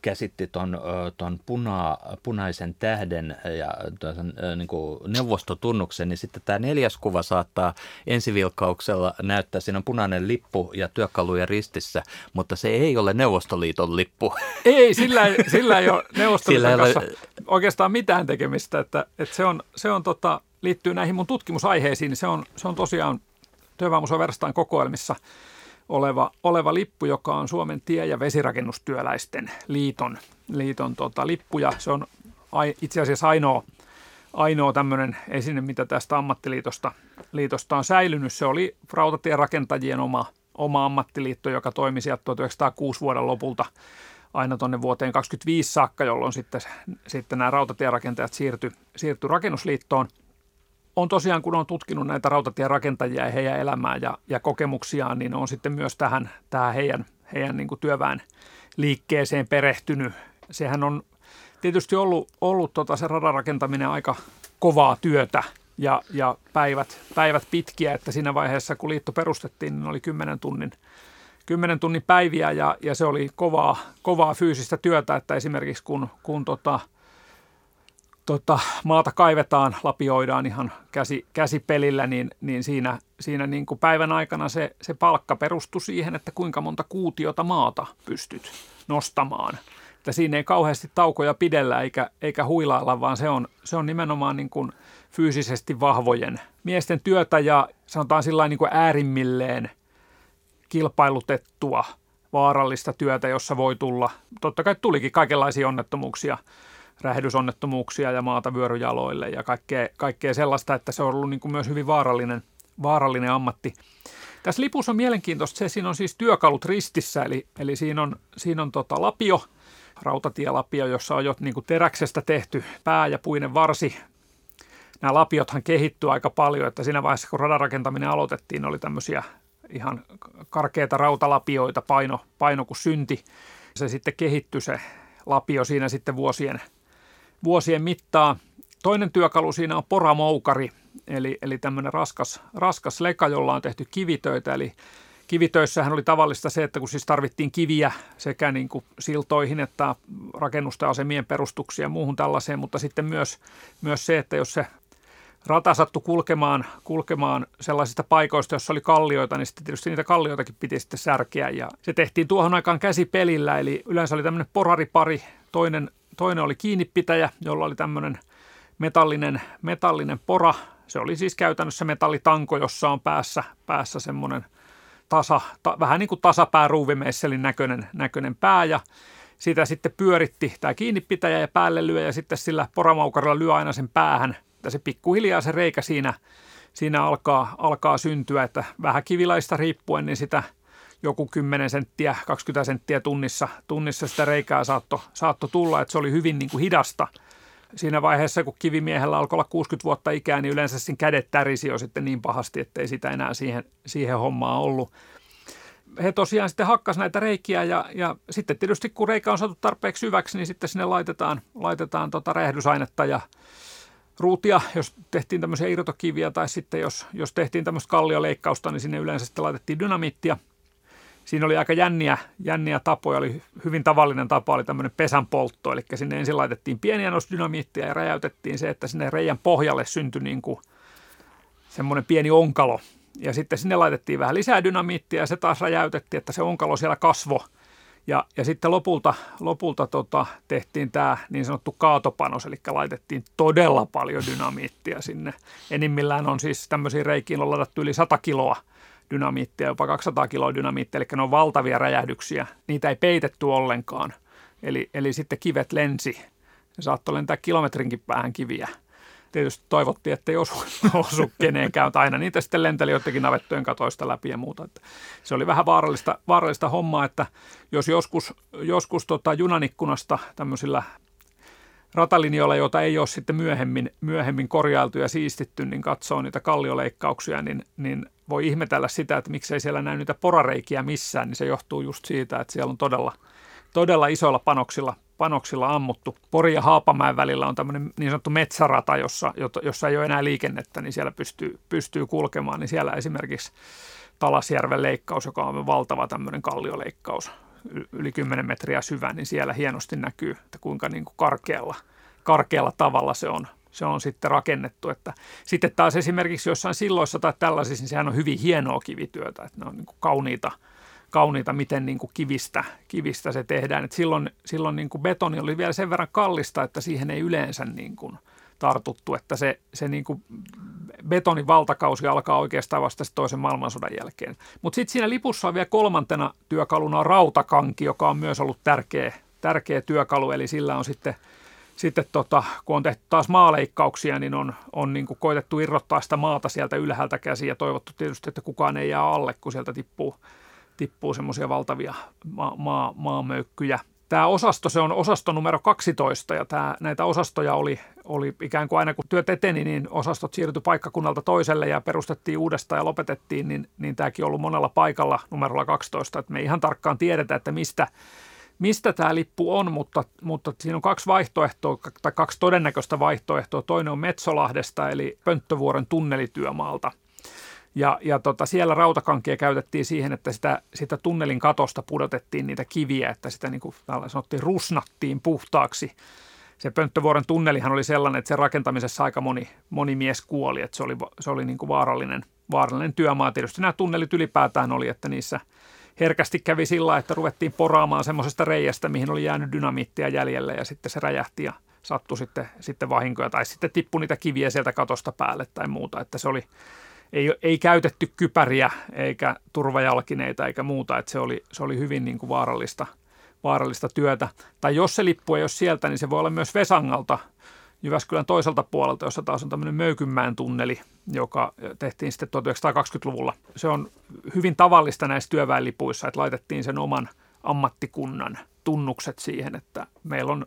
käsitti ton, ton puna, punaisen tähden ja ton, niin kuin neuvostotunnuksen, niin sitten tämä neljäs kuva saattaa ensivilkauksella näyttää, siinä on punainen lippu ja työkaluja ristissä, mutta se ei ole Neuvostoliiton lippu. *laughs* Ei, sillä ei, sillä ei ole Neuvostoliiton sillä kanssa ole... oikeastaan mitään tekemistä, että, että se, on, se on tota, liittyy näihin mun tutkimusaiheisiin, niin se on, se on tosiaan Työväenmuseo Verstaan kokoelmissa – oleva, oleva lippu, joka on Suomen tie- ja vesirakennustyöläisten liiton, liiton tota, lippu. Ja se on ai, itse asiassa ainoa, ainoa tämmöinen esine, mitä tästä ammattiliitosta liitosta on säilynyt. Se oli rautatierakentajien oma, oma ammattiliitto, joka toimi sieltä 1906 vuoden lopulta aina tuonne vuoteen 2025 saakka, jolloin sitten, sitten nämä rautatierakentajat siirtyi siirtyi rakennusliittoon – on tosiaan, kun on tutkinut näitä rautatierakentajia ja heidän elämää ja, ja kokemuksiaan, niin on sitten myös tähän, tähän heidän, heidän niin kuin työväen liikkeeseen perehtynyt. Sehän on tietysti ollut, ollut tota se radan rakentaminen aika kovaa työtä ja, ja päivät, päivät pitkiä, että siinä vaiheessa, kun liitto perustettiin, niin oli 10 tunnin, 10 tunnin päiviä ja, ja se oli kovaa, kovaa fyysistä työtä, että esimerkiksi kun, kun tota, tota, maata kaivetaan, lapioidaan ihan käsi, käsipelillä, niin, niin siinä, siinä niin kuin päivän aikana se, se palkka perustui siihen, että kuinka monta kuutiota maata pystyt nostamaan. Että siinä ei kauheasti taukoja pidellä eikä, eikä huilailla, vaan se on, se on nimenomaan niin kuin fyysisesti vahvojen miesten työtä ja sanotaan sillä niin kuin äärimmilleen kilpailutettua vaarallista työtä, jossa voi tulla, totta kai tulikin kaikenlaisia onnettomuuksia – räjähdysonnettomuuksia ja maata vyöryjaloille ja kaikkea, kaikkea sellaista, että se on ollut niin kuin myös hyvin vaarallinen, vaarallinen ammatti. Tässä lipussa on mielenkiintoista se, siinä on siis työkalut ristissä, eli, eli siinä on, siinä on tota lapio, rautatielapio, jossa on jo niin kuin teräksestä tehty pää ja puinen varsi. nämä lapiothan kehittyy aika paljon, että siinä vaiheessa kun radan rakentaminen aloitettiin, oli tämmöisiä ihan karkeita rautalapioita, paino, paino kuin synti. Se sitten kehittyi se lapio siinä sitten vuosien, vuosien mittaan. Toinen työkalu siinä on poramoukari, eli, eli tämmöinen raskas, raskas leka, jolla on tehty kivitöitä, eli Kivitöissähän oli tavallista se, että kun siis tarvittiin kiviä sekä niin kuin siltoihin että rakennusten asemien perustuksia ja muuhun tällaiseen, mutta sitten myös, myös se, että jos se rata sattui kulkemaan, kulkemaan sellaisista paikoista, joissa oli kallioita, niin sitten tietysti niitä kallioitakin piti sitten särkeä. Ja se tehtiin tuohon aikaan käsipelillä, eli yleensä oli tämmöinen poraripari, toinen, toinen oli kiinnipitäjä, jolla oli tämmöinen metallinen, metallinen pora. Se oli siis käytännössä metallitanko, jossa on päässä, päässä semmoinen – tasa, ta, vähän niin kuin tasapääruuvimeisselin näköinen, näköinen pää ja sitä sitten pyöritti tämä kiinnipitäjä ja päälle lyö ja sitten sillä poramaukarilla lyö aina sen päähän. Ja se pikkuhiljaa se reikä siinä, siinä alkaa, alkaa syntyä, että vähän kivilaista riippuen, niin sitä joku 10 senttiä, 20 senttiä tunnissa, tunnissa sitä reikää saatto, saatto tulla, että se oli hyvin niin kuin hidasta – siinä vaiheessa, kun kivimiehellä alkoi olla 60 vuotta ikää, niin yleensä sen kädet tärisi jo sitten niin pahasti, että ei sitä enää siihen, siihen hommaan ollut. He tosiaan sitten hakkas näitä reikiä ja, ja sitten tietysti kun reikä on saatu tarpeeksi syväksi, niin sitten sinne laitetaan, laitetaan tota räjähdysainetta ja ruutia, jos tehtiin tämmöisiä irtokiviä tai sitten jos, jos tehtiin tämmöistä kallioleikkausta, niin sinne yleensä sitten laitettiin dynamiittia – siinä oli aika jänniä, jänniä tapoja. Oli hyvin tavallinen tapa, oli tämmöinen pesän poltto. Eli sinne ensin laitettiin pieniä dynamiittia ja räjäytettiin se, että sinne reijän pohjalle syntyi niin kuin semmoinen pieni onkalo. Ja sitten sinne laitettiin vähän lisää dynamiittia ja se taas räjäytettiin, että se onkalo siellä kasvo. Ja, ja sitten lopulta, lopulta tota, tehtiin tämä niin sanottu kaatopanos, eli laitettiin todella paljon dynamiittia sinne. Enimmillään on siis tämmöisiin reikiin on ladattu yli 100 kiloa dynamiittia, jopa 200 kiloa dynamiittia, eli ne on valtavia räjähdyksiä. Niitä ei peitetty ollenkaan. Eli, eli sitten kivet lensi. Ne saattoi lentää kilometrinkin päähän kiviä. Tietysti toivottiin, että ei osu, *laughs* osu kenenkään, mutta aina niitä sitten lenteli jotenkin navettojen katoista läpi ja muuta. Että se oli vähän vaarallista, vaarallista hommaa, että jos joskus, joskus tota junanikkunasta tämmöisillä ratalinjoilla, joita ei ole sitten myöhemmin, myöhemmin korjailtu ja siistitty, niin katsoo niitä kallioleikkauksia, niin, niin voi ihmetellä sitä, että miksei siellä näy niitä porareikiä missään, niin se johtuu just siitä, että siellä on todella, todella isoilla panoksilla, panoksilla ammuttu. Pori ja Haapamäen välillä on tämmöinen niin sanottu metsärata, jossa, jossa ei ole enää liikennettä, niin siellä pystyy, pystyy kulkemaan, niin siellä esimerkiksi Talasjärven leikkaus, joka on valtava tämmöinen kallioleikkaus, yli 10 metriä syvä, niin siellä hienosti näkyy, että kuinka niin kuin karkealla, karkealla tavalla se on, se on sitten rakennettu. Että sitten taas esimerkiksi jossain silloissa tai tällaisissa, niin sehän on hyvin hienoa kivityötä, että ne on niin kuin kauniita, kauniita, miten niin kuin kivistä, kivistä se tehdään. Et silloin silloin niin kuin betoni oli vielä sen verran kallista, että siihen ei yleensä niin kuin tartuttu, että se, se niin kuin betonin valtakausi alkaa oikeastaan vasta toisen maailmansodan jälkeen. Mutta sitten siinä lipussa on vielä kolmantena työkaluna rautakanki, joka on myös ollut tärkeä, tärkeä työkalu, eli sillä on sitten sitten tota, kun on tehty taas maaleikkauksia, niin on, on niin kuin koitettu irrottaa sitä maata sieltä ylhäältä käsiä ja toivottu tietysti, että kukaan ei jää alle, kun sieltä tippuu, tippuu semmoisia valtavia ma- ma- maamöykkyjä. Tämä osasto, se on osasto numero 12 ja tämä, näitä osastoja oli, oli ikään kuin aina kun työt eteni, niin osastot siirtyi paikkakunnalta toiselle ja perustettiin uudestaan ja lopetettiin, niin, niin tämäkin on ollut monella paikalla numerolla 12. Että me ei ihan tarkkaan tiedetä, että mistä, mistä tämä lippu on, mutta, mutta siinä on kaksi vaihtoehtoa tai kaksi todennäköistä vaihtoehtoa. Toinen on Metsolahdesta eli Pönttövuoren tunnelityömaalta – ja, ja tota, siellä rautakankia käytettiin siihen, että sitä, sitä tunnelin katosta pudotettiin niitä kiviä, että sitä niin kuin sanottiin rusnattiin puhtaaksi. Se Pönttövuoren tunnelihan oli sellainen, että sen rakentamisessa aika moni, moni mies kuoli, että se oli, se oli niin kuin vaarallinen, vaarallinen työmaa. Tietysti nämä tunnelit ylipäätään oli, että niissä herkästi kävi sillä, että ruvettiin poraamaan semmoisesta reiästä, mihin oli jäänyt dynamiittia jäljelle ja sitten se räjähti ja sattui sitten, sitten vahinkoja tai sitten tippui niitä kiviä sieltä katosta päälle tai muuta, että se oli, ei, ei käytetty kypäriä eikä turvajalkineita eikä muuta, että se oli, se oli hyvin niin kuin vaarallista, vaarallista työtä. Tai jos se lippu ei ole sieltä, niin se voi olla myös Vesangalta, Jyväskylän toiselta puolelta, jossa taas on tämmöinen Möykynmäen tunneli, joka tehtiin sitten 1920-luvulla. Se on hyvin tavallista näissä työväenlipuissa, että laitettiin sen oman ammattikunnan tunnukset siihen, että meillä on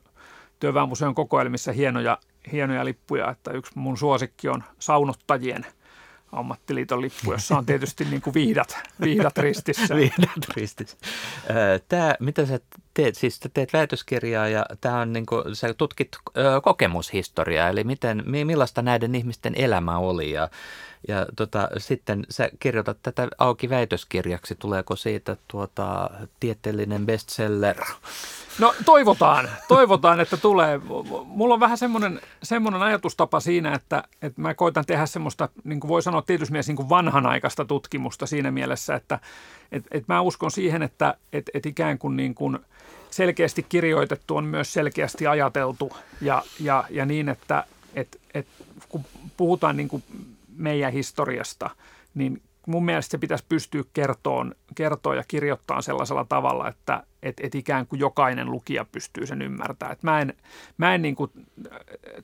työväenmuseon kokoelmissa hienoja, hienoja lippuja, että yksi mun suosikki on saunottajien – ammattiliiton lippu, jossa on tietysti niin kuin viihdat, viihdat ristissä. *laughs* viihdat ristissä. Tämä, mitä sä teet, siis sä teet väitöskirjaa ja tämä on niin kuin, sä tutkit kokemushistoriaa, eli miten, millaista näiden ihmisten elämä oli ja, ja tota, sitten sä kirjoitat tätä auki väitöskirjaksi, tuleeko siitä tuota, tieteellinen bestseller? No toivotaan, toivotaan, että tulee. Mulla on vähän semmoinen, semmoinen ajatustapa siinä, että, että mä koitan tehdä semmoista, niin kuin voi sanoa tietysti niin kuin vanhanaikaista tutkimusta siinä mielessä, että että että mä uskon siihen, että että että ikään kuin, niin kuin selkeästi kirjoitettu on myös selkeästi ajateltu ja, ja, ja niin, että että että kun puhutaan niin kuin meidän historiasta, niin mun mielestä se pitäisi pystyä kertoon, kertoa ja kirjoittaa sellaisella tavalla, että et, et ikään kuin jokainen lukija pystyy sen ymmärtämään. Et mä en, mä en niin kuin,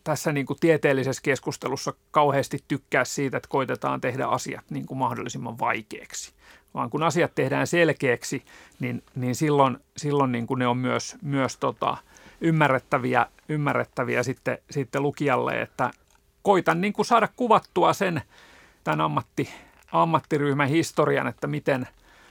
tässä niin kuin tieteellisessä keskustelussa kauheasti tykkää siitä, että koitetaan tehdä asiat niin kuin mahdollisimman vaikeaksi. Vaan kun asiat tehdään selkeäksi, niin, niin silloin, silloin niin kuin ne on myös, myös tota, ymmärrettäviä, ymmärrettäviä sitten, sitten lukijalle, että koitan niin kuin saada kuvattua sen tämän ammatti, ammattiryhmän historian, että miten,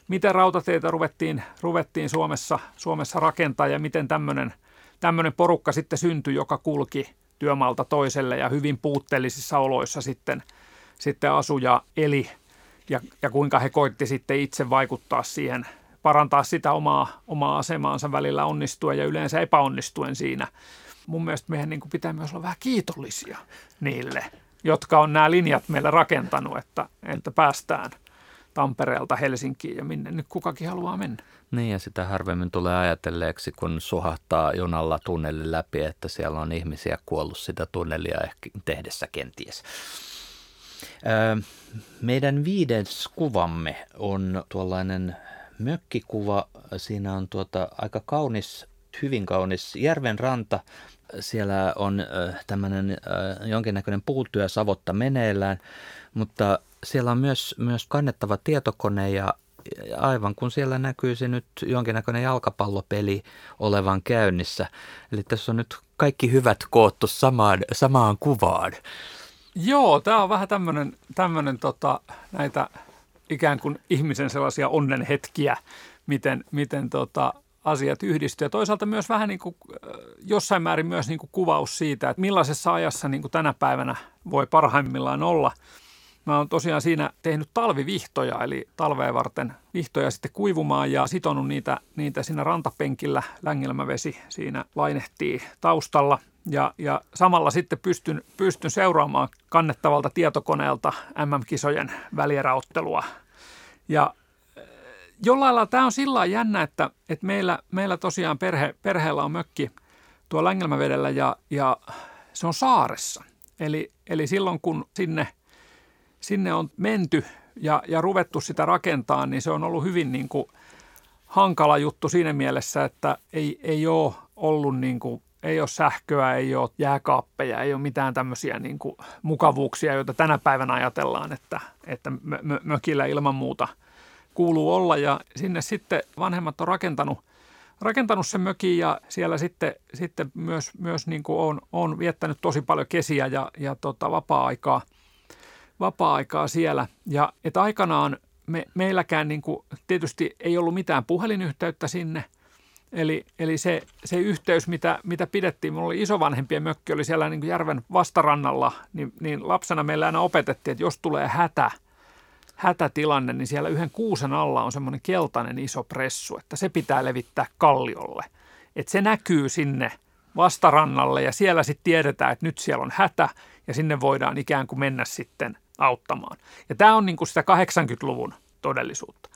miten rautateitä ruvettiin, ruvettiin Suomessa, Suomessa rakentaa ja miten tämmöinen, tämmöinen porukka sitten syntyi, joka kulki työmaalta toiselle ja hyvin puutteellisissa oloissa sitten, sitten asuja eli ja, ja kuinka he koitti sitten itse vaikuttaa siihen, parantaa sitä omaa, omaa asemaansa välillä onnistuen ja yleensä epäonnistuen siinä. Mun mielestä meidän niin pitää myös olla vähän kiitollisia niille jotka on nämä linjat meille rakentanut, että, että päästään Tampereelta Helsinkiin ja minne nyt kukakin haluaa mennä. Niin ja sitä harvemmin tulee ajatelleeksi, kun suhahtaa junalla tunnelin läpi, että siellä on ihmisiä kuollut sitä tunnelia ehkä tehdessä kenties. meidän viides kuvamme on tuollainen mökkikuva. Siinä on tuota aika kaunis, hyvin kaunis järven ranta siellä on tämmöinen jonkinnäköinen puutyö savotta meneillään, mutta siellä on myös, myös kannettava tietokone ja aivan kun siellä näkyy se nyt jonkinnäköinen jalkapallopeli olevan käynnissä. Eli tässä on nyt kaikki hyvät koottu samaan, samaan kuvaan. Joo, tämä on vähän tämmöinen, tämmöinen tota, näitä ikään kuin ihmisen sellaisia onnenhetkiä, miten, miten tota, asiat yhdistyy. Ja toisaalta myös vähän niin kuin, jossain määrin myös niin kuin kuvaus siitä, että millaisessa ajassa niin kuin tänä päivänä voi parhaimmillaan olla. Mä oon tosiaan siinä tehnyt talvivihtoja, eli talveen varten vihtoja sitten kuivumaan ja sitonut niitä, niitä siinä rantapenkillä. Längelmävesi siinä lainehtii taustalla. Ja, ja samalla sitten pystyn, pystyn seuraamaan kannettavalta tietokoneelta MM-kisojen välieräottelua. Ja jollain lailla tämä on sillä jännä, että, että meillä, meillä tosiaan perhe, perheellä on mökki tuo Längelmävedellä ja, ja se on saaressa. Eli, eli silloin kun sinne, sinne on menty ja, ja ruvettu sitä rakentaa, niin se on ollut hyvin niin kuin hankala juttu siinä mielessä, että ei, ei ole ollut niin kuin, ei ole sähköä, ei ole jääkaappeja, ei ole mitään tämmöisiä niin kuin mukavuuksia, joita tänä päivänä ajatellaan, että, että mökillä ilman muuta – kuuluu olla ja sinne sitten vanhemmat on rakentanut, rakentanut sen mökin ja siellä sitten, sitten myös, myös niin kuin on, on viettänyt tosi paljon kesiä ja, ja tota, vapaa-aikaa, vapaa-aikaa siellä. Ja että aikanaan me, meilläkään niin kuin, tietysti ei ollut mitään puhelinyhteyttä sinne. Eli, eli se, se yhteys, mitä, mitä pidettiin, minulla oli isovanhempien mökki, oli siellä niin kuin järven vastarannalla, niin, niin lapsena meillä aina opetettiin, että jos tulee hätä – hätätilanne, niin siellä yhden kuusen alla on semmoinen keltainen iso pressu, että se pitää levittää kalliolle. Että se näkyy sinne vastarannalle ja siellä sitten tiedetään, että nyt siellä on hätä ja sinne voidaan ikään kuin mennä sitten auttamaan. Ja tämä on niin kuin sitä 80-luvun todellisuutta.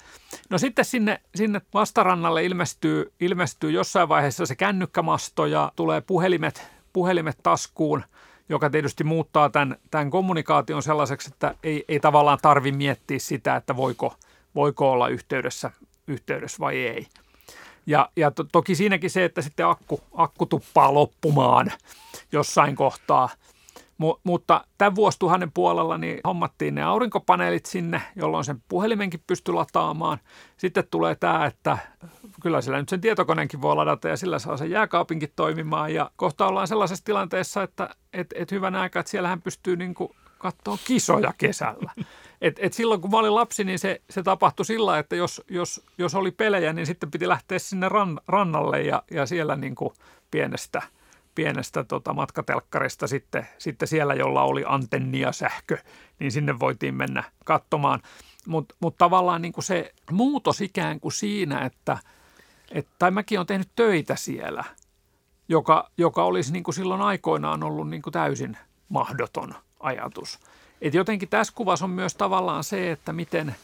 No sitten sinne, sinne vastarannalle ilmestyy, ilmestyy jossain vaiheessa se kännykkämasto ja tulee puhelimet, puhelimet taskuun – joka tietysti muuttaa tämän, tämän kommunikaation sellaiseksi, että ei, ei tavallaan tarvi miettiä sitä, että voiko, voiko olla yhteydessä, yhteydessä vai ei. Ja, ja to, toki siinäkin se, että sitten akku, akku tuppaa loppumaan jossain kohtaa. M- mutta tämän vuosituhannen puolella niin hommattiin ne aurinkopaneelit sinne, jolloin sen puhelimenkin pystyi lataamaan. Sitten tulee tämä, että kyllä sillä nyt sen tietokoneenkin voi ladata ja sillä saa sen jääkaapinkin toimimaan. Ja kohta ollaan sellaisessa tilanteessa, että et, et hyvän aika, että siellähän pystyy niin katsoa kisoja kesällä. *laughs* Et, et silloin kun mä olin lapsi, niin se, se tapahtui sillä, että jos, jos, jos oli pelejä, niin sitten piti lähteä sinne ran, rannalle ja, ja siellä niin kuin pienestä, pienestä tota matkatelkkarista sitten, sitten siellä, jolla oli antenni ja sähkö, niin sinne voitiin mennä katsomaan. Mutta mut tavallaan niin kuin se muutos ikään kuin siinä, että et, tai mäkin olen tehnyt töitä siellä, joka, joka olisi niin kuin silloin aikoinaan ollut niin kuin täysin mahdoton ajatus – et jotenkin tässä kuvassa on myös tavallaan se, että miten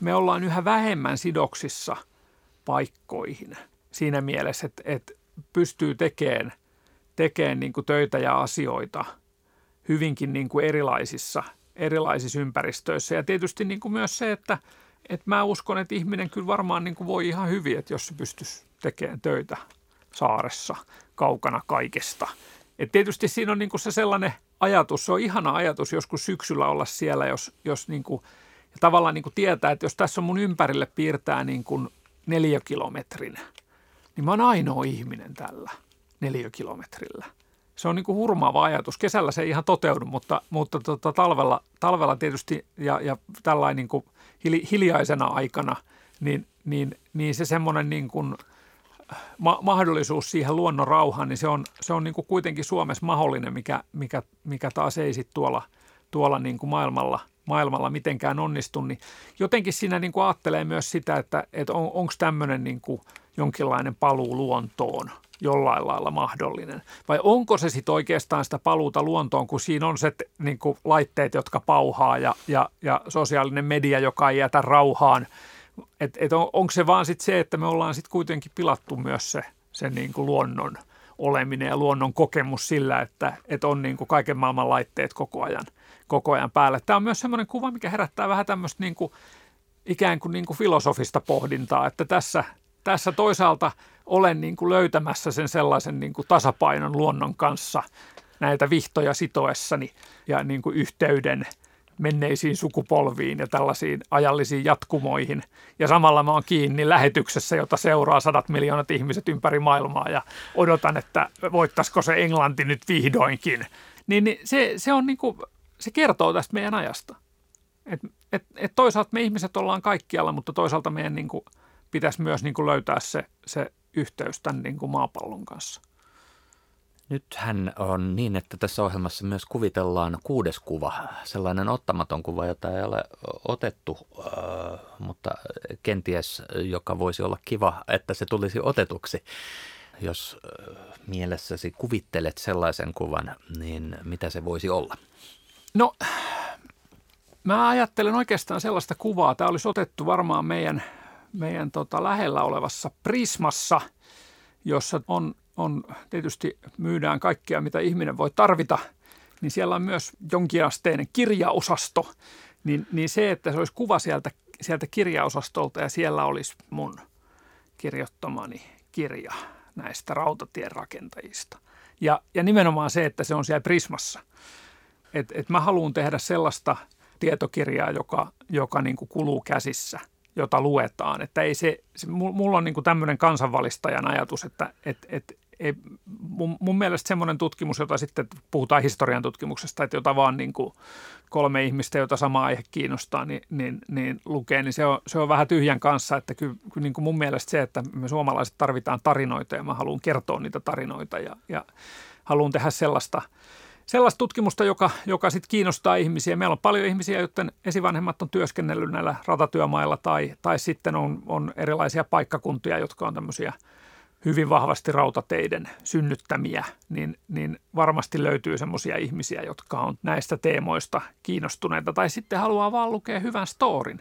me ollaan yhä vähemmän sidoksissa paikkoihin siinä mielessä, että, että pystyy tekemään, tekemään niin kuin töitä ja asioita hyvinkin niin kuin erilaisissa, erilaisissa ympäristöissä. Ja tietysti niin kuin myös se, että, että mä uskon, että ihminen kyllä varmaan niin kuin voi ihan hyvin, että jos se pystyisi tekemään töitä saaressa, kaukana kaikesta. Et tietysti siinä on niin kuin se sellainen – ajatus, se on ihana ajatus joskus syksyllä olla siellä, jos, jos niin kuin, ja tavallaan niin kuin tietää, että jos tässä on mun ympärille piirtää niin kuin neliökilometrin, niin mä oon ainoa ihminen tällä neliökilometrillä. Se on niin kuin hurmaava ajatus. Kesällä se ei ihan toteudu, mutta, mutta tota, talvella, talvella tietysti ja, ja tällainen niin hiljaisena aikana, niin, niin, niin se semmoinen niin kuin – ma- mahdollisuus siihen luonnon rauhaan, niin se on, se on niin kuin kuitenkin Suomessa mahdollinen, mikä, mikä, mikä taas ei sitten tuolla, tuolla niin kuin maailmalla, maailmalla mitenkään onnistu. Niin jotenkin siinä niin kuin ajattelee myös sitä, että, että on, onko tämmöinen niin kuin jonkinlainen paluu luontoon jollain lailla mahdollinen. Vai onko se sitten oikeastaan sitä paluuta luontoon, kun siinä on se niin kuin laitteet, jotka pauhaa ja, ja, ja sosiaalinen media, joka ei jätä rauhaan – et, et on, onko se vaan sit se, että me ollaan sitten kuitenkin pilattu myös se, se niin kuin luonnon oleminen ja luonnon kokemus sillä, että, että on niin kuin kaiken maailman laitteet koko ajan, koko ajan päällä. Tämä on myös semmoinen kuva, mikä herättää vähän tämmöistä niin kuin, ikään kuin, niin kuin filosofista pohdintaa, että tässä, tässä toisaalta olen niin kuin löytämässä sen sellaisen niin kuin tasapainon luonnon kanssa näitä vihtoja sitoessani ja niin kuin yhteyden – menneisiin sukupolviin ja tällaisiin ajallisiin jatkumoihin. Ja samalla mä oon kiinni lähetyksessä, jota seuraa sadat miljoonat ihmiset ympäri maailmaa ja odotan, että voittaisiko se Englanti nyt vihdoinkin. Niin, niin se, se, on niin kuin, se kertoo tästä meidän ajasta. Et, et, et toisaalta me ihmiset ollaan kaikkialla, mutta toisaalta meidän niin kuin, pitäisi myös niin kuin löytää se, se yhteys tämän niin kuin maapallon kanssa. Nythän on niin, että tässä ohjelmassa myös kuvitellaan kuudes kuva, sellainen ottamaton kuva, jota ei ole otettu, äh, mutta kenties joka voisi olla kiva, että se tulisi otetuksi. Jos äh, mielessäsi kuvittelet sellaisen kuvan, niin mitä se voisi olla? No, mä ajattelen oikeastaan sellaista kuvaa. Tämä olisi otettu varmaan meidän, meidän tota lähellä olevassa Prismassa, jossa on on tietysti myydään kaikkea, mitä ihminen voi tarvita, niin siellä on myös jonkinasteinen kirjaosasto. Niin, niin se, että se olisi kuva sieltä, sieltä kirjaosastolta ja siellä olisi mun kirjoittamani kirja näistä rautatien rakentajista. Ja, ja nimenomaan se, että se on siellä Prismassa. Et, et mä haluan tehdä sellaista tietokirjaa, joka, joka niin kuin kuluu käsissä, jota luetaan. Että ei se, se mulla on niin kuin tämmöinen kansanvalistajan ajatus, että et, et ei, mun, mun mielestä semmoinen tutkimus, jota sitten puhutaan historian tutkimuksesta, että jota vaan niin kuin kolme ihmistä, jota sama aihe kiinnostaa, niin, niin, niin lukee, niin se on, se on vähän tyhjän kanssa, että kyllä, kyllä niin kuin mun mielestä se, että me suomalaiset tarvitaan tarinoita ja mä haluan kertoa niitä tarinoita ja, ja haluan tehdä sellaista, sellaista tutkimusta, joka, joka sitten kiinnostaa ihmisiä. Meillä on paljon ihmisiä, joiden esivanhemmat on työskennellyt näillä ratatyömailla tai, tai sitten on, on erilaisia paikkakuntia, jotka on tämmöisiä – hyvin vahvasti rautateiden synnyttämiä, niin, niin varmasti löytyy semmoisia ihmisiä, jotka on näistä teemoista kiinnostuneita tai sitten haluaa vaan lukea hyvän storin.